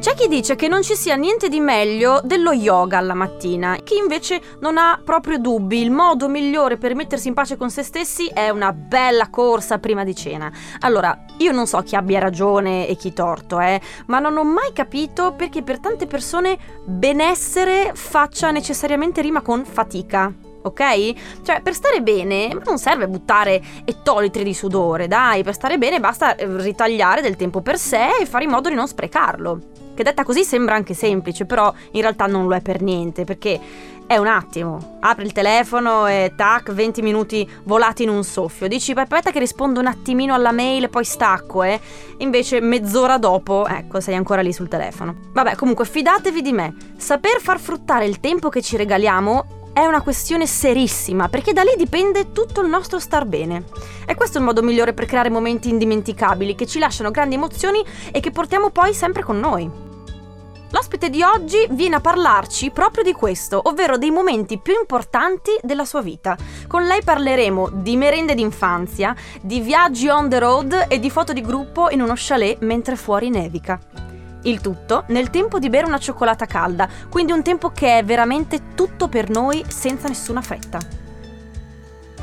C'è chi dice che non ci sia niente di meglio dello yoga alla mattina, chi invece non ha proprio dubbi, il modo migliore per mettersi in pace con se stessi è una bella corsa prima di cena. Allora, io non so chi abbia ragione e chi torto, eh, ma non ho mai capito perché per tante persone benessere faccia necessariamente rima con fatica ok? Cioè, per stare bene non serve buttare ettolitri di sudore, dai, per stare bene basta ritagliare del tempo per sé e fare in modo di non sprecarlo che detta così sembra anche semplice, però in realtà non lo è per niente, perché è un attimo, apri il telefono e tac, 20 minuti volati in un soffio. Dici, aspetta che rispondo un attimino alla mail e poi stacco, eh. Invece mezz'ora dopo, ecco, sei ancora lì sul telefono. Vabbè, comunque fidatevi di me. Saper far fruttare il tempo che ci regaliamo è una questione serissima, perché da lì dipende tutto il nostro star bene. E questo è il modo migliore per creare momenti indimenticabili che ci lasciano grandi emozioni e che portiamo poi sempre con noi. L'ospite di oggi viene a parlarci proprio di questo, ovvero dei momenti più importanti della sua vita. Con lei parleremo di merende d'infanzia, di viaggi on the road e di foto di gruppo in uno chalet mentre fuori nevica. Il tutto nel tempo di bere una cioccolata calda, quindi un tempo che è veramente tutto per noi senza nessuna fretta.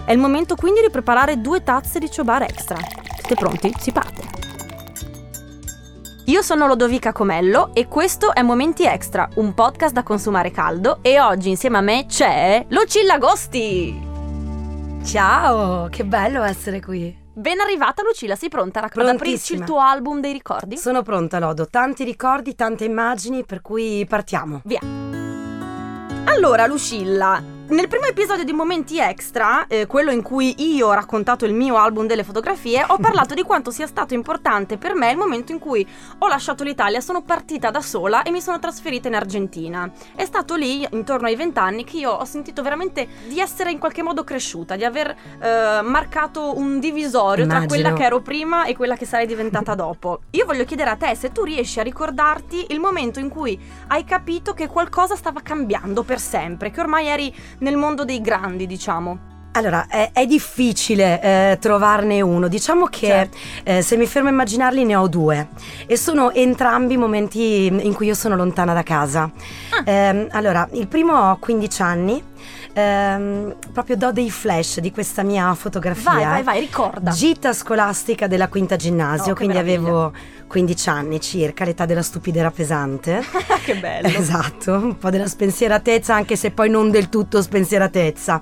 È il momento quindi di preparare due tazze di ciobar extra. Siete pronti? Si parte! Io sono Lodovica Comello e questo è Momenti Extra, un podcast da consumare caldo e oggi insieme a me c'è Lucilla Agosti! Ciao, che bello essere qui! Ben arrivata Lucilla, sei pronta ad aprirci il tuo album dei ricordi? Sono pronta Lodo, tanti ricordi, tante immagini, per cui partiamo. Via. Allora Lucilla, nel primo episodio di Momenti Extra, eh, quello in cui io ho raccontato il mio album delle fotografie, ho parlato di quanto sia stato importante per me il momento in cui ho lasciato l'Italia, sono partita da sola e mi sono trasferita in Argentina. È stato lì, intorno ai vent'anni, che io ho sentito veramente di essere in qualche modo cresciuta, di aver eh, marcato un divisorio Immagino. tra quella che ero prima e quella che sarei diventata dopo. Io voglio chiedere a te se tu riesci a ricordarti il momento in cui hai capito che qualcosa stava cambiando per sempre, che ormai eri nel mondo dei grandi, diciamo? Allora, è, è difficile eh, trovarne uno. Diciamo che certo. eh, se mi fermo a immaginarli ne ho due e sono entrambi momenti in cui io sono lontana da casa. Ah. Eh, allora, il primo ho 15 anni. Ehm, proprio do dei flash di questa mia fotografia. Vai, vai, vai, ricorda. Gita scolastica della quinta ginnasio, oh, quindi meraviglia. avevo 15 anni circa, l'età della stupidera pesante. che bello. Esatto, un po' della spensieratezza, anche se poi non del tutto spensieratezza.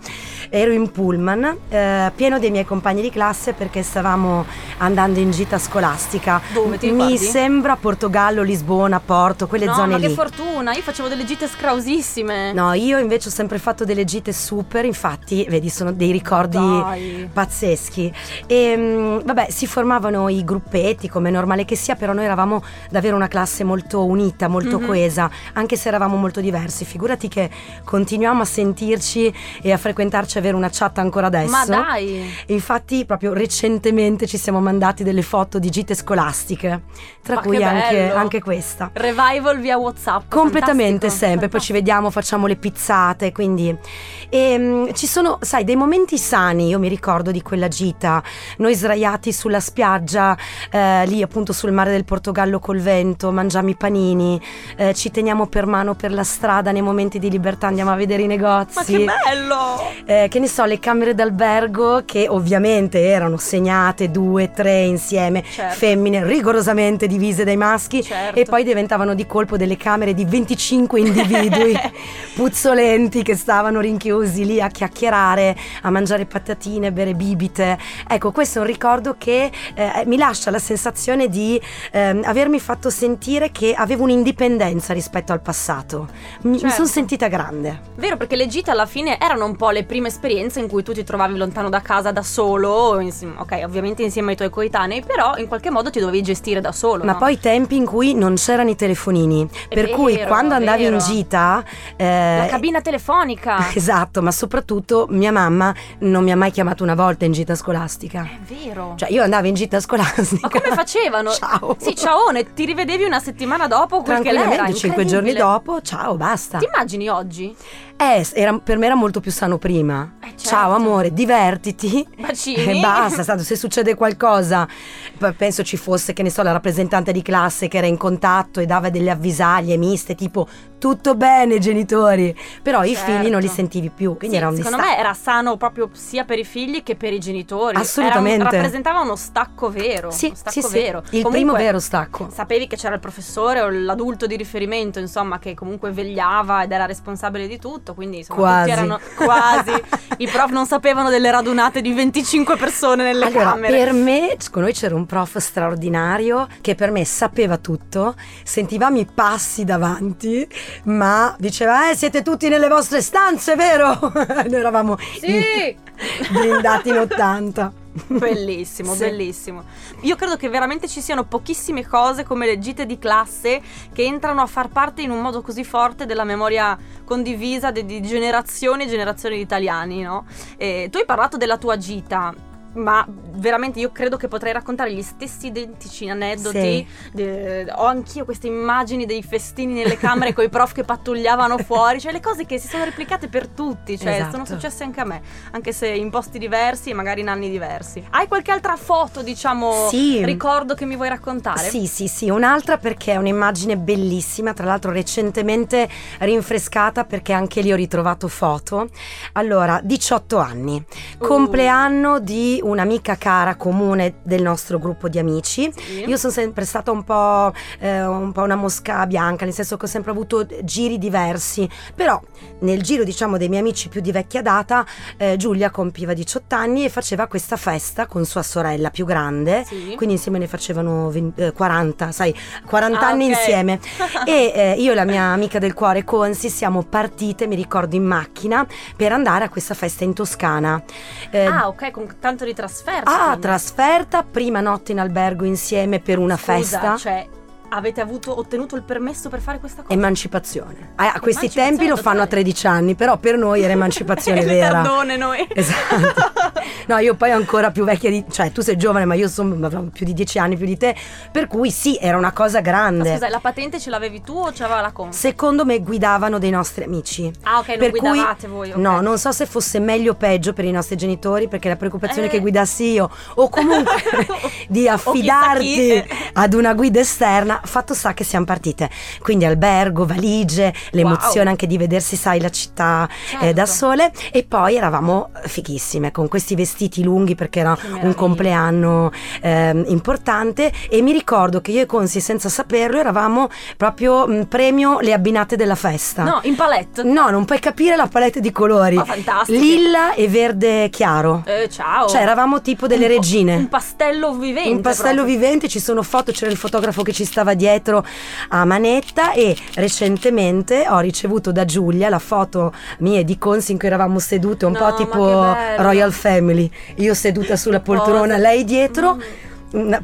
Ero in pullman, eh, pieno dei miei compagni di classe perché stavamo andando in gita scolastica. Dove ti ricordi? Mi sembra Portogallo, Lisbona, Porto, quelle no, zone ma lì. che fortuna, io facevo delle gite scrausissime. No, io invece ho sempre fatto delle gite super, infatti, vedi, sono dei ricordi Dai. pazzeschi. E mm, vabbè, si formavano i gruppetti, come è normale che sia però noi eravamo davvero una classe molto unita, molto mm-hmm. coesa, anche se eravamo molto diversi. Figurati che continuiamo a sentirci e a frequentarci, avere una chat ancora adesso. Ma dai! infatti, proprio recentemente ci siamo mandati delle foto di gite scolastiche, tra Ma cui anche, anche, questa. Revival via WhatsApp. Completamente sempre, poi ci vediamo, facciamo le pizzate, quindi. E, um, ci sono, sai, dei momenti sani, io mi ricordo di quella gita, noi sdraiati sulla spiaggia, eh, lì appunto sul mare del Portogallo col vento, mangiamo i panini, eh, ci teniamo per mano per la strada nei momenti di libertà, andiamo a vedere i negozi. Ma che bello! Eh, che ne so, le camere d'albergo che ovviamente erano segnate due, tre insieme, certo. femmine rigorosamente divise dai maschi certo. e poi diventavano di colpo delle camere di 25 individui puzzolenti che stavano rinchiusi lì a chiacchierare, a mangiare patatine, bere bibite. Ecco, questo è un ricordo che eh, mi lascia la sensazione di ehm, avermi fatto sentire che avevo un'indipendenza rispetto al passato. Mi, certo. mi sono sentita grande. Vero, perché le gite alla fine erano un po' le prime esperienze in cui tu ti trovavi lontano da casa da solo, insieme, ok, ovviamente insieme ai tuoi coetanei, però in qualche modo ti dovevi gestire da solo. Ma no? poi tempi in cui non c'erano i telefonini, è per vero, cui quando andavi vero. in gita... Eh, La cabina telefonica. Esatto, ma soprattutto mia mamma non mi ha mai chiamato una volta in gita scolastica. È vero. Cioè io andavo in gita scolastica. Ma come facevano? Ciao. Sì, ciaone, ti rivedevi una settimana dopo perché lei era cinque giorni dopo, ciao, basta. Ti immagini oggi? Eh, era, per me era molto più sano prima. Eh, certo. Ciao amore, divertiti. Bacini. E basta, stato, se succede qualcosa, penso ci fosse, che ne so, la rappresentante di classe che era in contatto e dava delle avvisaglie miste, tipo tutto bene genitori, però certo. i figli non li certo. sentivi più, quindi sì, era un Secondo distacco. me era sano proprio sia per i figli che per i genitori. Assolutamente. Un, rappresentava uno stacco vero. Sì, stacco sì, vero. Sì. Il comunque, primo vero stacco. Sapevi che c'era il professore o l'adulto di riferimento, insomma, che comunque vegliava ed era responsabile di tutto, quindi insomma quasi. erano quasi. I prof non sapevano delle radunate di 25 persone nelle allora, camere. Per me, con noi c'era un prof straordinario che per me sapeva tutto, sentivamo i passi davanti, ma diceva, eh, siete tutti nelle vostre stanze, vero? Noi eravamo sì. blindati in 80. Bellissimo, sì. bellissimo. Io credo che veramente ci siano pochissime cose come le gite di classe che entrano a far parte in un modo così forte della memoria condivisa di, di generazioni e generazioni di italiani, no? E tu hai parlato della tua gita ma veramente io credo che potrei raccontare gli stessi identici aneddoti. Sì. De, ho anch'io queste immagini dei festini nelle camere con i prof che pattugliavano fuori, cioè le cose che si sono replicate per tutti, cioè esatto. sono successe anche a me, anche se in posti diversi e magari in anni diversi. Hai qualche altra foto, diciamo, sì. ricordo che mi vuoi raccontare? Sì, sì, sì, un'altra perché è un'immagine bellissima, tra l'altro recentemente rinfrescata perché anche lì ho ritrovato foto. Allora, 18 anni, uh. compleanno di un'amica cara comune del nostro gruppo di amici. Sì. Io sono sempre stata un po', eh, un po' una mosca bianca, nel senso che ho sempre avuto giri diversi, però nel giro diciamo dei miei amici più di vecchia data, eh, Giulia compiva 18 anni e faceva questa festa con sua sorella più grande, sì. quindi insieme ne facevano 20, eh, 40, sai, 40 ah, anni okay. insieme. e eh, io e la mia amica del cuore Consi siamo partite, mi ricordo, in macchina per andare a questa festa in Toscana. Eh, ah, ok, con tanto di trasferta. Ah, quindi. trasferta, prima notte in albergo insieme per una Scusa, festa. Cioè, avete avuto, ottenuto il permesso per fare questa cosa? Emancipazione. A, a questi tempi lo fanno a 13 anni, però per noi era emancipazione vera. Perdone noi. Esatto. No, io poi ancora più vecchia di... Cioè, tu sei giovane, ma io sono più di 10 anni più di te. Per cui sì, era una cosa grande. Ma scusa, la patente ce l'avevi tu o c'aveva la con? Secondo me guidavano dei nostri amici. Ah, ok, non per guidavate cui, voi. Okay. No, non so se fosse meglio o peggio per i nostri genitori, perché la preoccupazione eh. che guidassi io, o comunque di affidarti ad una guida esterna, fatto sta che siamo partite. Quindi albergo, valigie, l'emozione wow. anche di vedersi, sai, la città certo. eh, da certo. sole. E poi eravamo fighissime con questi vestiti lunghi perché era un compleanno eh, importante. E mi ricordo che io e Consi, senza saperlo, eravamo proprio mh, premio le abbinate della festa. No, in palette. No, non puoi capire la palette di colori. Oh, fantastico. Lilla e verde chiaro. Eh, ciao. Cioè, eravamo tipo delle un regine. un pastello vivente. Un pastello proprio. vivente, ci sono foto, c'era il fotografo che ci stava dietro a manetta e recentemente ho ricevuto da Giulia la foto mia di Consi in cui eravamo sedute un no, po' tipo Royal Family, io seduta sulla poltrona, lei dietro. Mm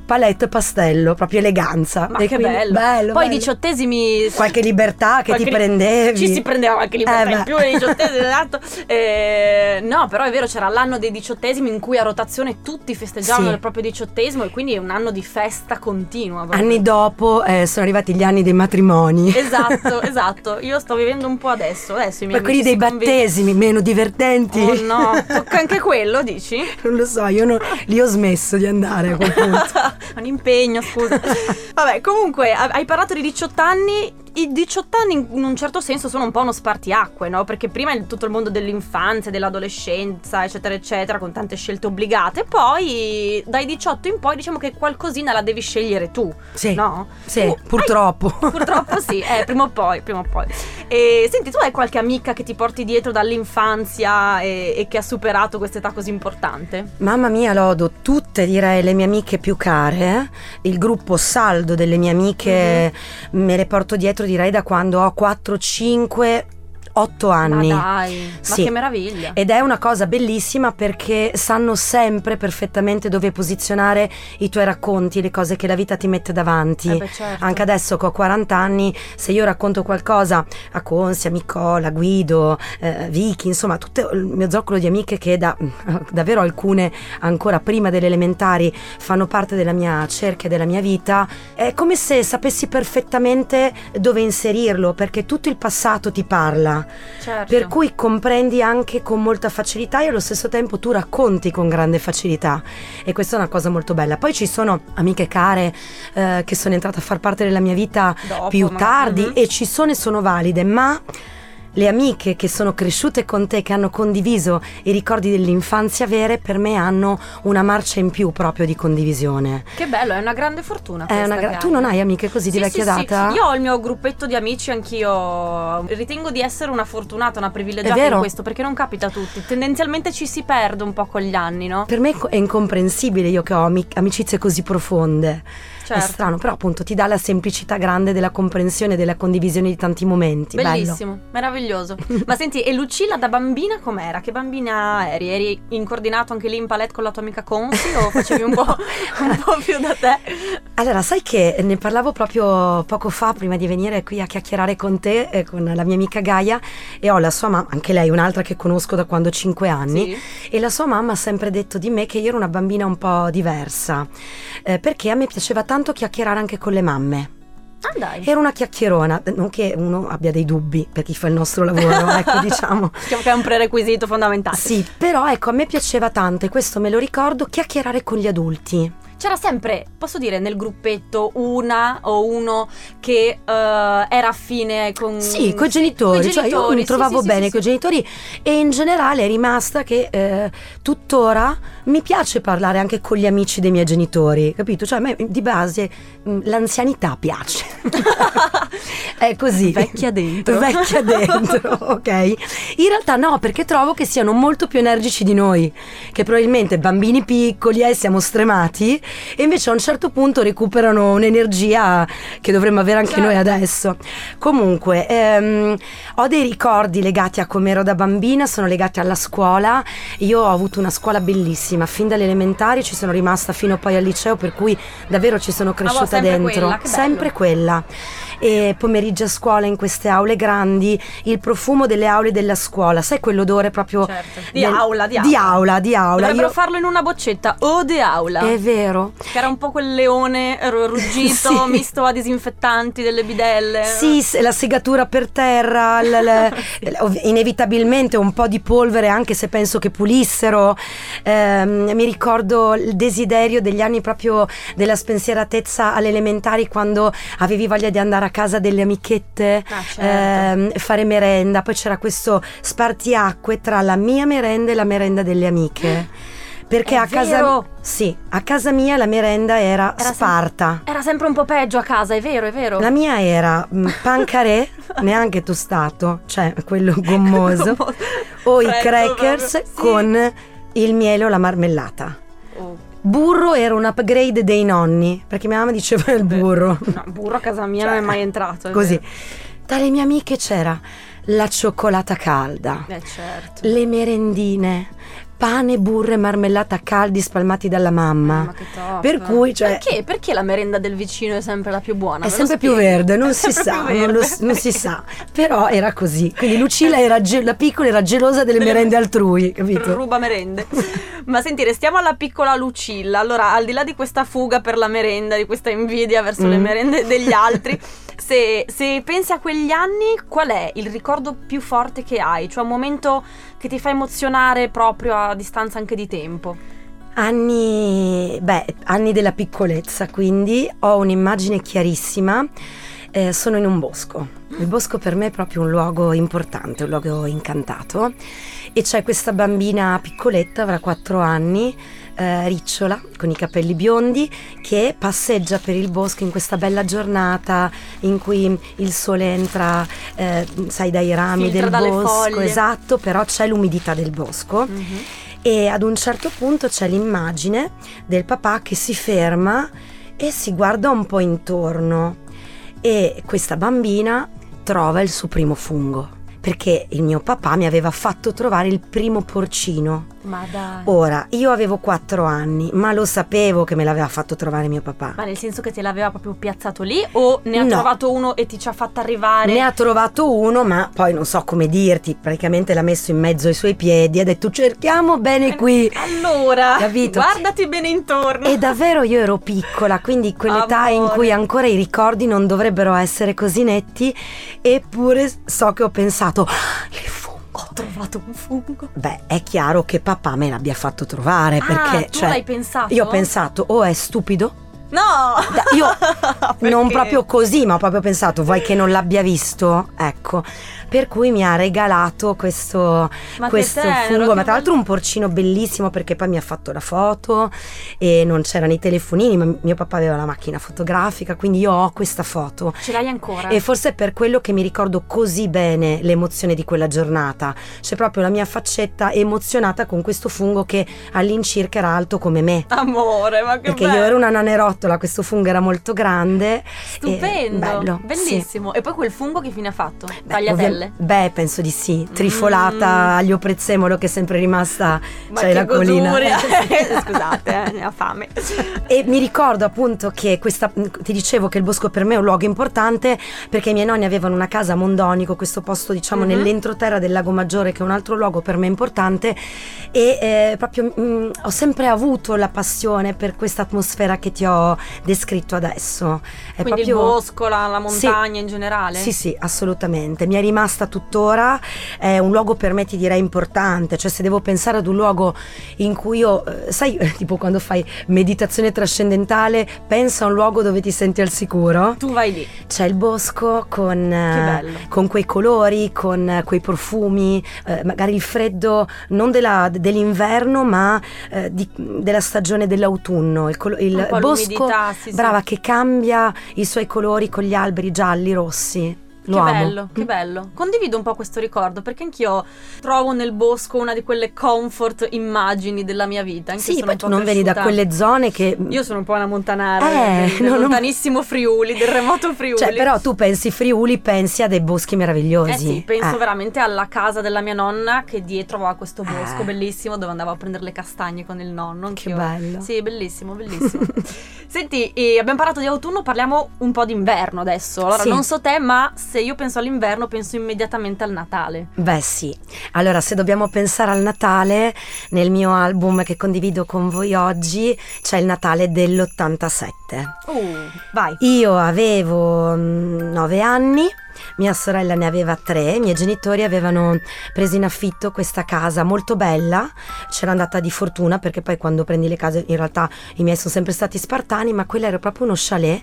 palette pastello, proprio eleganza. Ma e che bello. bello. Poi i diciottesimi. Qualche libertà che qualche ti prendevi. Ci si prendeva qualche libertà eh in più nei diciottesimi, esatto. Eh, no, però è vero, c'era l'anno dei diciottesimi in cui a rotazione tutti festeggiavano sì. il proprio diciottesimo e quindi è un anno di festa continua. Proprio. Anni dopo eh, sono arrivati gli anni dei matrimoni. Esatto, esatto. Io sto vivendo un po' adesso. adesso Ma quelli dei battesimi, meno divertenti. Oh no, tocca anche quello, dici? Non lo so, io no, lì ho smesso di andare a quel punto. un impegno, scusa. Vabbè, comunque, hai parlato di 18 anni. I 18 anni in un certo senso sono un po' uno spartiacque, no? Perché prima è tutto il mondo dell'infanzia, dell'adolescenza, eccetera, eccetera, con tante scelte obbligate. Poi dai 18 in poi diciamo che qualcosina la devi scegliere tu. Sì. No? Sì, tu, purtroppo. Hai, purtroppo sì, eh, prima o poi, prima o poi. E senti, tu hai qualche amica che ti porti dietro dall'infanzia e, e che ha superato questa età così importante? Mamma mia, Lodo, tutte direi le mie amiche più care, il gruppo saldo delle mie amiche mm-hmm. me le porto dietro direi da quando ho 4, 5 otto anni. Ma dai, sì. ma che meraviglia. Ed è una cosa bellissima perché sanno sempre perfettamente dove posizionare i tuoi racconti, le cose che la vita ti mette davanti. Eh beh, certo. Anche adesso che ho 40 anni, se io racconto qualcosa a Consia, Micola, Guido, eh, Vicky, insomma, tutto il mio zoccolo di amiche che da, davvero alcune ancora prima delle elementari fanno parte della mia cerchia, della mia vita, è come se sapessi perfettamente dove inserirlo perché tutto il passato ti parla Certo. Per cui comprendi anche con molta facilità e allo stesso tempo tu racconti con grande facilità. E questa è una cosa molto bella. Poi ci sono amiche care eh, che sono entrate a far parte della mia vita Dopo, più ma- tardi Mhm. e ci sono e sono valide, ma le amiche che sono cresciute con te, che hanno condiviso i ricordi dell'infanzia vere, per me hanno una marcia in più proprio di condivisione. Che bello, è una grande fortuna. Una gra- tu non hai amiche così di Sì, vecchia sì, sì. data? Io ho il mio gruppetto di amici, anch'io ritengo di essere una fortunata, una privilegiata in questo, perché non capita a tutti. Tendenzialmente ci si perde un po' con gli anni, no? Per me è incomprensibile io che ho ami- amicizie così profonde. È Certo. strano, però appunto ti dà la semplicità grande della comprensione e della condivisione di tanti momenti. Bello. Bellissimo, meraviglioso. Ma senti, e Lucilla da bambina com'era? Che bambina eri? Eri incordinato anche lì in palette con la tua amica Consi o facevi un po', un po' più da te? Allora, sai che ne parlavo proprio poco fa prima di venire qui a chiacchierare con te, eh, con la mia amica Gaia, e ho la sua mamma, anche lei, un'altra che conosco da quando ho 5 anni, Sì. e la sua mamma ha sempre detto di me che io ero una bambina un po' diversa, eh, perché a me piaceva tanto chiacchierare anche con le mamme. Ah dai. Ero una chiacchierona, non che uno abbia dei dubbi per chi fa il nostro lavoro, ecco diciamo. Che è un prerequisito fondamentale. Sì, però ecco, a me piaceva tanto, e questo me lo ricordo, chiacchierare con gli adulti. C'era sempre, posso dire, nel gruppetto una o uno che eh, era affine con... Sì, coi genitori, coi cioè io genitori, mi trovavo sì, sì, bene sì, coi sì. genitori e in generale è rimasta che eh, tuttora mi piace parlare anche con gli amici dei miei genitori, capito? Cioè a me di base mh, l'anzianità piace. è così. Vecchia dentro. Vecchia dentro, ok? In realtà no, perché trovo che siano molto più energici di noi, che probabilmente bambini piccoli e siamo stremati e invece a un certo punto recuperano un'energia che dovremmo avere anche Certo. noi adesso. Comunque, ehm, ho dei ricordi legati a come ero da bambina, sono legati alla scuola. Io ho avuto una scuola bellissima, fin dalle elementari ci sono rimasta fino poi al liceo, per cui davvero ci sono cresciuta sempre dentro. quella, bello. sempre quella. E pomeriggi a scuola in queste aule grandi, il profumo delle aule della scuola, sai quell'odore proprio Certo. Di del- aula, di di aula. aula, di aula. Dovrebbero Io- farlo in una boccetta, o de aula. È vero. Che era un po' quel leone ru- ruggito Sì. misto a disinfettanti delle bidelle. Sì, la segatura per terra, l- l- inevitabilmente un po' di polvere anche se penso che pulissero. Ehm, mi ricordo il desiderio degli anni proprio della spensieratezza alle elementari quando avevi voglia di andare a casa delle amichette, Ah, certo. ehm, fare merenda, poi c'era questo spartiacque tra la mia merenda e la merenda delle amiche. Perché È a casa, sì, a casa mia la merenda era, Era sem- sparta. Era sempre un po' peggio a casa, è vero, è vero. La mia era mm, pancaré, neanche tostato, cioè quello gommoso, o i Freddo crackers proprio, sì. con il miele o la marmellata. Burro era un upgrade dei nonni, perché mia mamma diceva il burro. no, burro a casa mia non è mai entrato. è Così. vero. Dalle mie amiche c'era la cioccolata calda, Eh certo. le merendine, pane, burro e marmellata caldi spalmati dalla mamma. Ma che top. Per cui, cioè, Perché? Perché la merenda del vicino è sempre la più buona? È sempre più verde, non si sa, non, lo- non si sa, però era così. Quindi Lucilla era ge- la piccola era gelosa delle merende altrui, capito? Ruba merende. Ma senti, restiamo alla piccola Lucilla. Allora, al di là di questa fuga per la merenda, di questa invidia verso le Mm. merende degli altri, se, se pensi a quegli anni, qual è il ricordo più forte che hai? Cioè un momento che ti fa emozionare proprio a distanza anche di tempo? Anni, beh, anni della piccolezza, quindi ho un'immagine chiarissima. eh, sono in un bosco. Il bosco per me è proprio un luogo importante, un luogo incantato. E c'è questa bambina piccoletta, avrà 4 anni, eh, ricciola, con i capelli biondi, che passeggia per il bosco in questa bella giornata in cui il sole entra, eh, sai, dai rami Filtra del bosco. foglie. Esatto, però c'è l'umidità del bosco e ad un certo punto c'è l'immagine del papà che si ferma e si guarda un po' intorno e questa bambina trova il suo primo fungo perché il mio papà mi aveva fatto trovare il primo porcino. Ma dai. Ora, io avevo 4 anni, ma lo sapevo che me l'aveva fatto trovare mio papà. Ma nel senso che te l'aveva proprio piazzato lì o ne ha No. trovato uno e ti ci ha fatto arrivare? Ne ha trovato uno, ma poi non so come dirti, praticamente l'ha messo in mezzo ai suoi piedi e ha detto cerchiamo bene qui. Allora, Capito? guardati bene intorno. E davvero io ero piccola, quindi quell'età in Amore. cui ancora i ricordi non dovrebbero essere così netti, eppure so che ho pensato, ah, il fungo. Ho trovato un fungo. Beh, è chiaro che papà me l'abbia fatto trovare ah, perché... tu cioè, l'hai pensato? Io ho pensato, o è stupido No! Io non proprio così, ma ho proprio pensato, vuoi che non l'abbia visto? Ecco per cui mi ha regalato questo, questo tenero, fungo, ma tra l'altro un porcino bellissimo perché poi mi ha fatto la foto e non c'erano i telefonini, ma mio papà aveva la macchina fotografica, quindi io ho questa foto. Ce l'hai ancora? E forse è per quello che mi ricordo così bene l'emozione di quella giornata. C'è proprio la mia faccetta emozionata con questo fungo che all'incirca era alto come me. Amore, ma che Perché bello. io ero una nanerottola, questo fungo era molto grande. Stupendo, bello, bellissimo. Sì. E poi quel fungo che fine ha fatto? Beh, Tagliatelle? Ovvia- beh, penso di sì. Trifolata Mm. aglio prezzemolo che è sempre rimasta. Ma cioè la goduria. Scusate, eh, ne ha fame. E mi ricordo appunto che questa, ti dicevo che il bosco per me è un luogo importante perché i miei nonni avevano una casa a Mondonico, questo posto diciamo Mhm. nell'entroterra del Lago Maggiore che è un altro luogo per me importante e eh, proprio mh, ho sempre avuto la passione per questa atmosfera che ti ho descritto adesso. È Quindi proprio... il bosco, la, la montagna in generale? Sì, sì, assolutamente. Mi è rimasta tuttora. È un luogo per me, ti direi, importante. Cioè, se devo pensare ad un luogo in cui io, eh, sai, tipo quando fai meditazione trascendentale, pensa a un luogo dove ti senti al sicuro. Tu vai lì. C'è il bosco con, eh, con quei colori, con eh, quei profumi, eh, magari il freddo non della- dell'inverno, ma eh, di- della stagione dell'autunno. Il, colo- il bosco, sì, sì. brava, che cambia i suoi colori con gli alberi gialli, rossi. Lo che amo. bello, che Mm. bello. Condivido un po' questo ricordo perché anch'io trovo nel bosco una di quelle comfort immagini della mia vita. Anche Sì, poi tu non veni da cresciuta- quelle zone che... Io sono un po' una montanara Eh, del, del no, non- lontanissimo Friuli, del remoto Friuli. Cioè, però tu pensi Friuli, pensi a dei boschi meravigliosi. Eh sì, penso Eh. veramente alla casa della mia nonna che dietro aveva questo bosco Eh. bellissimo dove andavo a prendere le castagne con il nonno. Che anch'io. bello. Sì, bellissimo, bellissimo. Senti, eh, abbiamo parlato di autunno, parliamo un po' d'inverno adesso. Allora, Sì. non so te, ma se io penso all'inverno penso immediatamente al Natale. Beh sì, allora se dobbiamo pensare al Natale, nel mio album che condivido con voi oggi c'è il Natale dell'87. Uh, vai. Io avevo mm, nove anni, mia sorella ne aveva tre, i miei genitori avevano preso in affitto questa casa molto bella, c'era andata di fortuna perché poi quando prendi le case in realtà i miei sono sempre stati spartani, ma quella era proprio uno chalet,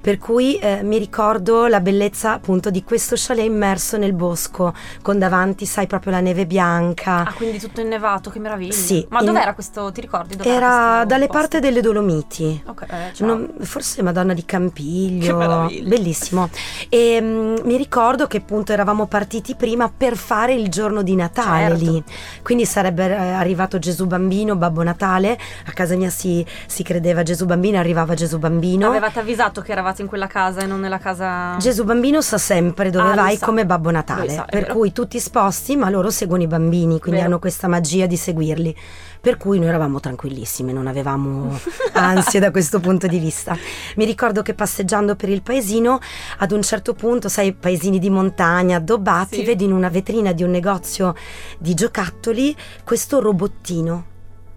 per cui eh, mi ricordo la bellezza appunto di questo chalet immerso nel bosco, con davanti sai proprio la neve bianca. Ah, quindi tutto innevato, che meraviglia. Sì, Ma in- dov'era questo, ti ricordi? Era dalle posto? parti delle Dolomiti. Ok, eh. Non- forse Madonna di Che Campiglio, meraviglia. bellissimo. E mm, mi ricordo che appunto eravamo partiti prima per fare il giorno di Natale Certo. lì. Quindi sarebbe eh, arrivato Gesù Bambino, Babbo Natale. A casa mia si, si credeva Gesù Bambino, arrivava Gesù Bambino. Avevate avvisato che eravate in quella casa e non nella casa... Gesù Bambino sa sempre dove Ah, vai sa. come Babbo Natale, sa, per vero. cui tutti sposti, ma loro seguono i bambini, quindi Vero. hanno questa magia di seguirli. Per cui noi eravamo tranquillissime, non avevamo ansie da questo punto di vista. Mi ricordo che passeggiando per il paesino, ad un certo punto, sai, paesini di montagna addobbati, Sì. vedi in una vetrina di un negozio di giocattoli questo robottino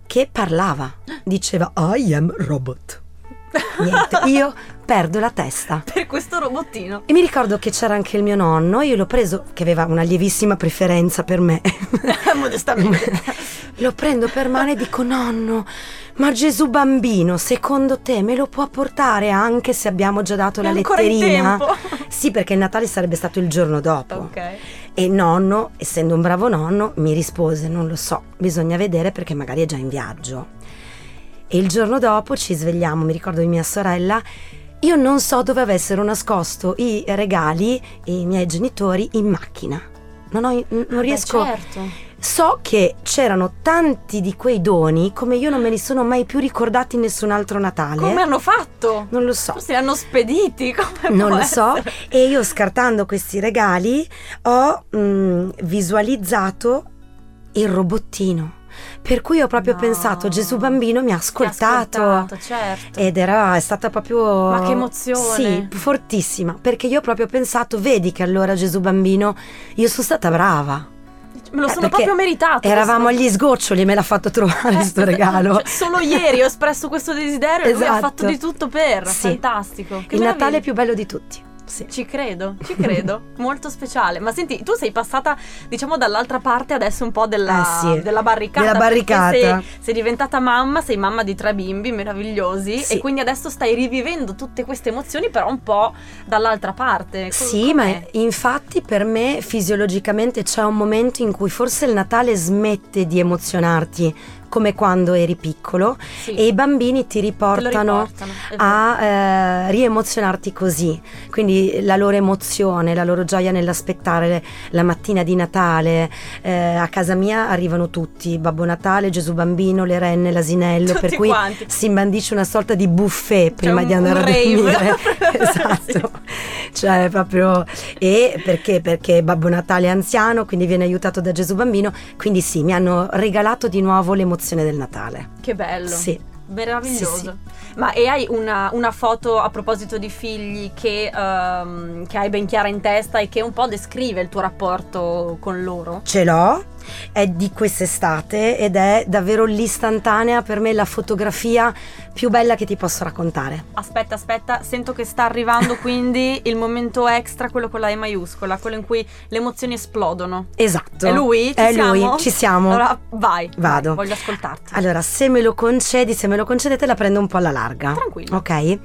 che parlava. Diceva I am robot. Niente, io perdo la testa. Per questo robottino. E mi ricordo che c'era anche il mio nonno, io l'ho preso, che aveva una lievissima preferenza per me. Modestamente. lo prendo per mano e dico: Nonno, ma Gesù bambino, secondo te me lo può portare anche se abbiamo già dato È la letterina? Sì, perché il Natale sarebbe stato il giorno dopo. ok. E nonno, essendo un bravo nonno, mi rispose: Non lo so, bisogna vedere perché magari è già in viaggio. E il giorno dopo ci svegliamo, mi ricordo di mia sorella. Io non so dove avessero nascosto i regali i miei genitori in macchina. Non, ho, non riesco. Beh, certo. So che c'erano tanti di quei doni come io non me li sono mai più ricordati in nessun altro Natale. Come hanno fatto? Non lo so. Forse li hanno spediti? Come Non lo so, essere? e io scartando questi regali ho mm, visualizzato il robottino. Per cui ho proprio No. pensato, Gesù bambino mi ha Ti ha ascoltato. ascoltato, certo. Ed era, è stata proprio... Ma che emozione. Sì, fortissima, perché io ho proprio pensato, vedi che allora Gesù bambino, io sono stata brava. Me lo Eh, sono perché proprio meritato. Eravamo questo- agli sgoccioli e me l'ha fatto trovare Eh, sto regalo. cioè, solo ieri ho espresso questo desiderio e lui ha Esatto. fatto di tutto per. Sì. Fantastico. Che il Natale meraviglia. più bello di tutti. Sì. Ci credo, ci credo, molto speciale. Ma senti, tu sei passata, diciamo, dall'altra parte adesso un po' della, eh sì, della barricata. Della barricata. Sei, sei, diventata mamma, sei mamma di tre bimbi meravigliosi sì. e quindi adesso stai rivivendo tutte queste emozioni, però un po' dall'altra parte. Sì, Com'è? ma infatti per me fisiologicamente c'è un momento in cui forse il Natale smette di emozionarti come quando eri piccolo sì. e i bambini ti riportano, riportano a eh, riemozionarti così. Quindi la loro emozione, la loro gioia nell'aspettare la mattina di Natale. Eh, a casa mia arrivano tutti, Babbo Natale, Gesù Bambino, le renne, l'asinello, tutti per cui quanti. si imbandisce una sorta di buffet prima di andare a dormire. esatto. Sì. Cioè proprio e perché? Perché Babbo Natale è anziano, quindi viene aiutato da Gesù Bambino, quindi sì, mi hanno regalato di nuovo l'emozione emozione del Natale. Che bello. Sì. Meraviglioso. Sì, sì. Ma e hai una, una, foto a proposito di figli che, um, che hai ben chiara in testa e che un po' descrive il tuo rapporto con loro? Ce l'ho è di quest'estate ed è davvero l'istantanea per me la fotografia più bella che ti posso raccontare. Aspetta, aspetta, sento che sta arrivando quindi il momento extra, quello con la E maiuscola, quello in cui le emozioni esplodono. Esatto. È lui? Ci è siamo? lui, ci siamo. Allora vai, vado. Vai, voglio ascoltarti. Allora, se me lo concedi, se me lo concedete, la prendo un po' alla larga. Tranquillo. Ok.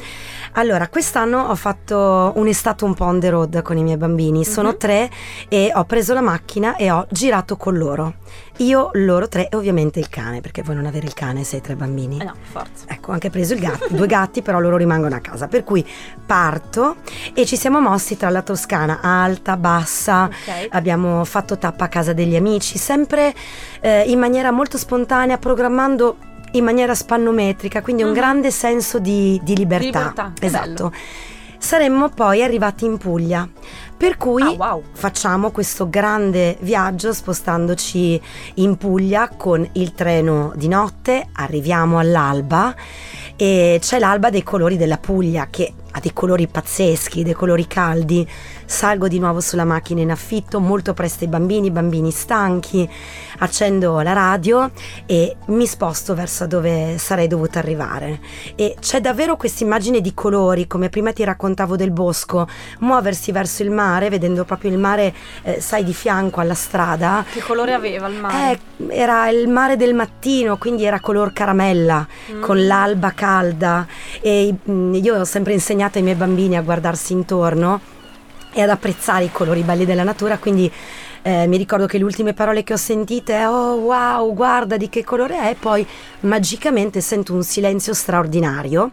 Allora, quest'anno ho fatto un'estate un po' on the road con i miei bambini. Sono mm-hmm. tre e ho preso la macchina e ho girato con loro. Io, loro tre e ovviamente il cane, perché vuoi non avere il cane se hai tre bambini? Eh no, forza. Ecco, anche preso il gatto, due gatti, però loro rimangono a casa. Per cui parto e ci siamo mossi tra la Toscana alta, bassa. Okay. Abbiamo fatto tappa a casa degli amici, sempre eh, in maniera molto spontanea, programmando in maniera spannometrica, quindi un mm. grande senso di, di libertà. libertà esatto. Saremmo poi arrivati in Puglia, per cui ah, wow. facciamo questo grande viaggio spostandoci in Puglia con il treno di notte, arriviamo all'alba e c'è l'alba dei colori della Puglia che ha dei colori pazzeschi, dei colori caldi. Salgo di nuovo sulla macchina in affitto, molto presto i bambini, bambini stanchi, accendo la radio e mi sposto verso dove sarei dovuta arrivare. E c'è davvero questa immagine di colori, come prima ti raccontavo del bosco, muoversi verso il mare, vedendo proprio il mare, eh, sai, di fianco alla strada. Che colore aveva il mare? Eh, era il mare del mattino, quindi era color caramella, mm. con l'alba calda. E mm, io ho sempre insegnato ai miei bambini a guardarsi intorno e ad apprezzare i colori belli della natura, quindi eh, mi ricordo che le ultime parole che ho sentite è oh wow, guarda di che colore è, e poi magicamente sento un silenzio straordinario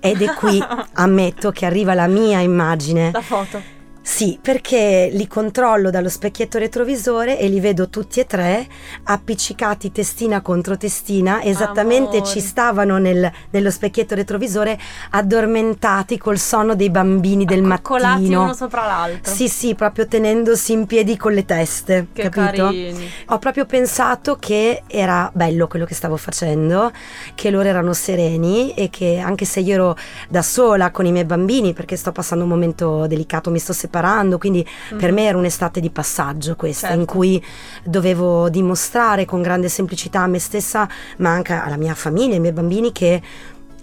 ed è qui, ammetto, che arriva la mia immagine. La foto sì, perché li controllo dallo specchietto retrovisore e li vedo tutti e tre appiccicati testina contro testina, esattamente Amore. ci stavano nel, nello specchietto retrovisore addormentati col sonno dei bambini del mattino. uno sopra l'altro. Sì, sì, proprio tenendosi in piedi con le teste, che capito? Carini. Ho proprio pensato che era bello quello che stavo facendo, che loro erano sereni e che anche se io ero da sola con i miei bambini, perché sto passando un momento delicato, mi sto separando separando, quindi mm. per me era un'estate di passaggio questa, certo. in cui dovevo dimostrare con grande semplicità a me stessa, ma anche alla mia famiglia, ai miei bambini, che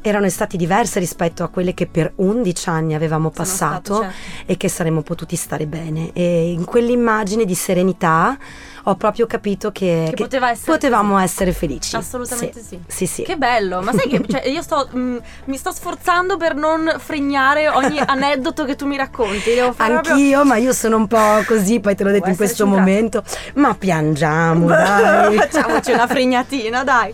erano estati diverse rispetto a quelle che per 11 anni avevamo passato stato, certo. e che saremmo potuti stare bene. E in quell'immagine di serenità ho proprio capito che, che, che poteva essere potevamo così. essere felici. Assolutamente sì. sì. Sì, sì. Che bello, ma sai che cioè, io sto, mh, mm, mi sto sforzando per non fregnare ogni aneddoto che tu mi racconti. Devo fare Anch'io, proprio... ma io sono un po' così, poi te l'ho detto Può in questo centrato. momento. Ma piangiamo, dai. Facciamoci una fregnatina, dai.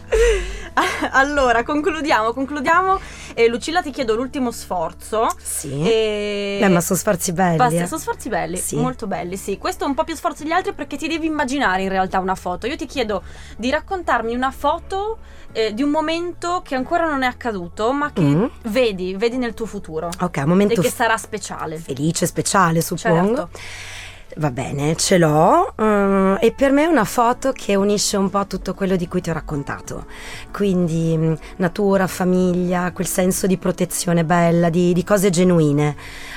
allora, concludiamo, concludiamo. Eh, Lucilla, ti chiedo l'ultimo sforzo. Sì. E... Beh, ma sono sforzi belli. Basta, eh. sono sforzi belli, Sì. molto belli, sì. Questo è un po' più sforzo degli altri perché ti devi immaginare in realtà una foto. Io ti chiedo di raccontarmi una foto eh, di un momento che ancora non è accaduto, ma che Mm. vedi, vedi nel tuo futuro. Ok, un momento E che f- sarà speciale. felice, speciale, suppongo. Certo. Va bene, ce l'ho eh, e per me è una foto che unisce un po' tutto quello di cui ti ho raccontato. Quindi mh, natura, famiglia, quel senso di protezione bella, di, di cose genuine.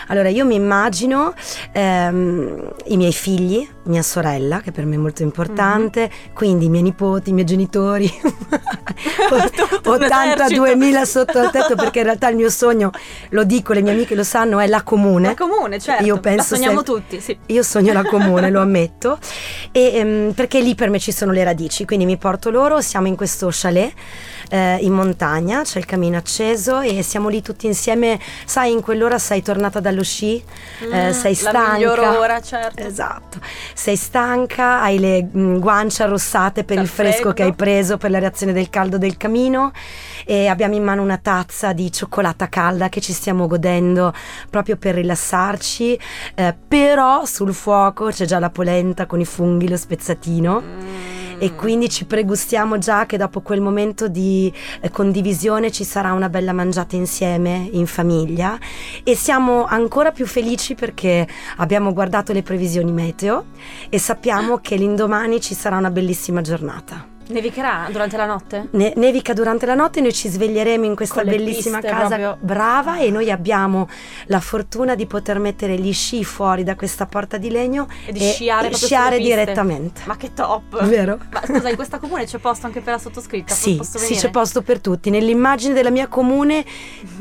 Allora, io mi immagino ehm, i miei figli, mia sorella, che per me è molto importante, mm-hmm. quindi i miei nipoti, i miei genitori, 82.000 sotto al tetto, perché in realtà il mio sogno, lo dico, le mie amiche lo sanno, è la comune. La comune, certo. Io penso la sogniamo se... tutti, sì. Io sogno la comune, lo ammetto, e, ehm, perché lì per me ci sono le radici, quindi mi porto loro, siamo in questo chalet eh, in montagna, c'è il camino acceso e siamo lì tutti insieme, sai in quell'ora sei tornata dallo sci, mm, eh, sei stanca. La miglior ora, certo. Esatto, sei stanca, hai le mh, mm, guance arrossate per Dal il fresco freddo. che hai preso, per la reazione del caldo del camino e abbiamo in mano una tazza di cioccolata calda che ci stiamo godendo proprio per rilassarci, eh, però sul fuoco c'è già la polenta con i funghi, lo spezzatino. Mm e quindi ci pregustiamo già che dopo quel momento di eh, condivisione ci sarà una bella mangiata insieme in famiglia. E siamo ancora più felici perché abbiamo guardato le previsioni meteo e sappiamo che l'indomani ci sarà una bellissima giornata. Nevicherà durante la notte? Ne- nevica durante la notte, noi ci sveglieremo in questa bellissima casa proprio... brava e noi abbiamo la fortuna di poter mettere gli sci fuori da questa porta di legno e di e sciare, e sciare direttamente. Ma che top! Vero? Ma scusa, in questa comune c'è posto anche per la sottoscritta? Sì, sì, c'è posto per tutti. Nell'immagine della mia comune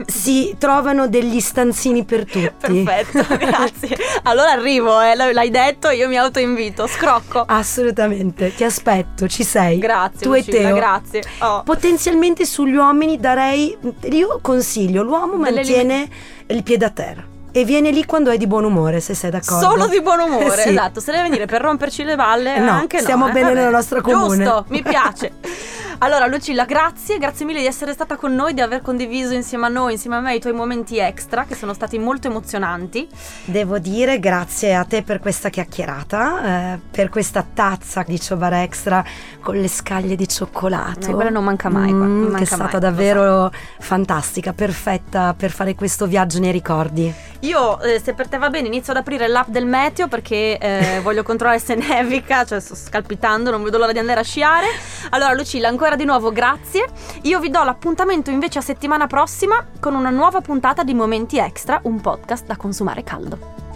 si trovano degli stanzini per tutti. Perfetto, grazie. Allora arrivo, eh, l'hai detto, io mi autoinvito, scrocco. Assolutamente, ti aspetto, ci sei. Grazie grazie. Tu Lucilla, e Teo. Grazie. Oh. Potenzialmente sugli uomini darei. Io consiglio: l'uomo Delle mantiene li... il piede a terra e viene lì quando è di buon umore, se sei d'accordo. Solo di buon umore, sì. esatto. Se deve venire per romperci le balle, no, anche no. Stiamo eh, bene nella nostra comune. Giusto, mi piace. Allora, Lucilla, grazie, grazie mille di essere stata con noi, di aver condiviso insieme a noi, insieme a me, i tuoi momenti extra che sono stati molto emozionanti. Devo dire grazie a te per questa chiacchierata, eh, per questa tazza di Ciobar Extra con le scaglie di cioccolato. Eh, quella non manca mai. Mm, manca che è stata mai, davvero fantastica, perfetta per fare questo viaggio nei ricordi. Io, eh, se per te va bene, inizio ad aprire l'app del meteo perché eh, voglio controllare se nevica, cioè sto scalpitando, non vedo l'ora di andare a sciare. Allora, Lucilla, ancora di nuovo grazie. Io vi do l'appuntamento invece a settimana prossima con una nuova puntata di Momenti Extra, un podcast da consumare caldo.